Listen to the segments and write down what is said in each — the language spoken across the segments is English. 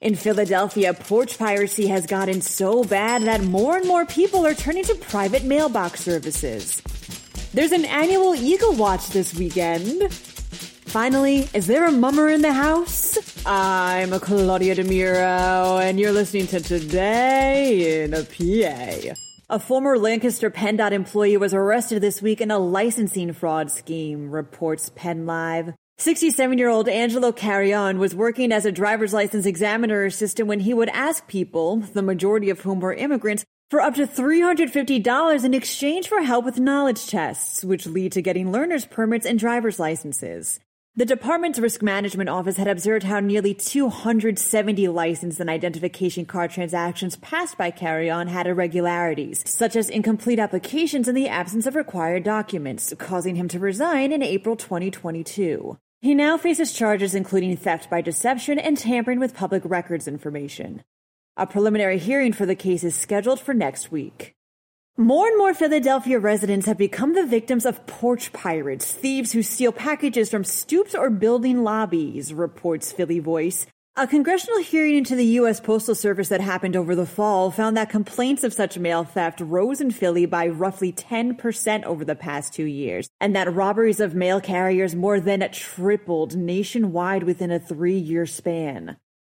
In Philadelphia, porch piracy has gotten so bad that more and more people are turning to private mailbox services. There's an annual Eagle Watch this weekend. Finally, is there a mummer in the house? I'm Claudia DeMiro, and you're listening to Today in a PA. A former Lancaster PennDOT employee was arrested this week in a licensing fraud scheme, reports PennLive. 67 year old Angelo Carrion was working as a driver's license examiner assistant when he would ask people, the majority of whom were immigrants, for up to $350 in exchange for help with knowledge tests, which lead to getting learner's permits and driver's licenses. The department's risk management office had observed how nearly 270 license and identification card transactions passed by Carrion had irregularities, such as incomplete applications in the absence of required documents, causing him to resign in April 2022. He now faces charges including theft by deception and tampering with public records information. A preliminary hearing for the case is scheduled for next week. More and more Philadelphia residents have become the victims of porch pirates, thieves who steal packages from stoops or building lobbies, reports Philly Voice. A congressional hearing into the U.S. Postal Service that happened over the fall found that complaints of such mail theft rose in Philly by roughly 10% over the past two years, and that robberies of mail carriers more than tripled nationwide within a three year span.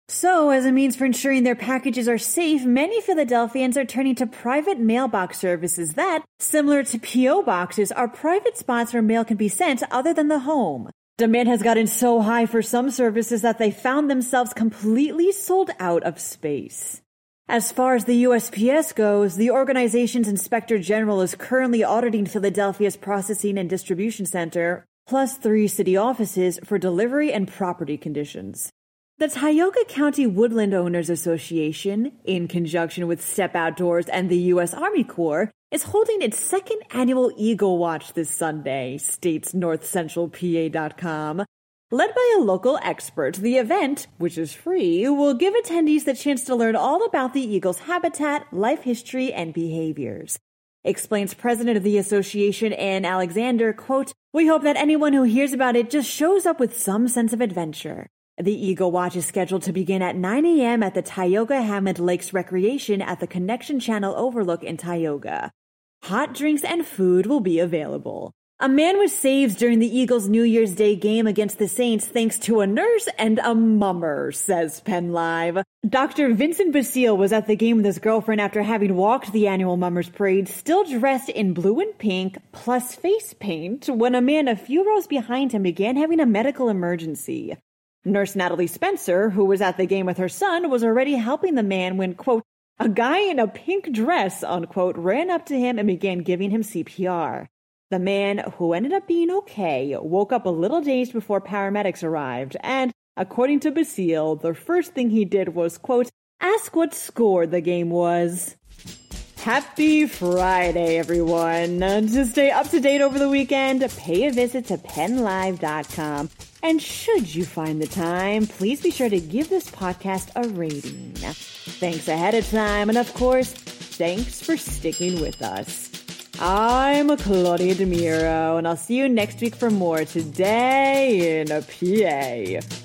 So, as a means for ensuring their packages are safe, many Philadelphians are turning to private mailbox services that, similar to P.O. boxes, are private spots where mail can be sent other than the home. Demand has gotten so high for some services that they found themselves completely sold out of space. As far as the USPS goes, the organization's inspector general is currently auditing Philadelphia's processing and distribution center, plus three city offices for delivery and property conditions. The Tioga County Woodland Owners Association, in conjunction with Step Outdoors and the U.S. Army Corps, is holding its second annual Eagle Watch this Sunday, states NorthCentralPA.com. Led by a local expert, the event, which is free, will give attendees the chance to learn all about the eagle's habitat, life history, and behaviors. Explains president of the association Ann Alexander, quote, We hope that anyone who hears about it just shows up with some sense of adventure. The Eagle Watch is scheduled to begin at 9 a.m. at the Tioga Hammond Lakes Recreation at the Connection Channel Overlook in Tioga. Hot drinks and food will be available. A man was saved during the Eagles' New Year's Day game against the Saints thanks to a nurse and a mummer, says Penn Live. Dr. Vincent Basile was at the game with his girlfriend after having walked the annual Mummers Parade, still dressed in blue and pink, plus face paint, when a man a few rows behind him began having a medical emergency. Nurse Natalie Spencer, who was at the game with her son, was already helping the man when, quote, a guy in a pink dress, unquote, ran up to him and began giving him CPR. The man, who ended up being okay, woke up a little dazed before paramedics arrived, and, according to Basile, the first thing he did was, quote, ask what score the game was. Happy Friday, everyone. To stay up to date over the weekend, pay a visit to pennlive.com. And should you find the time, please be sure to give this podcast a rating. Thanks ahead of time, and of course, thanks for sticking with us. I'm Claudia DeMiro, and I'll see you next week for more Today in a PA.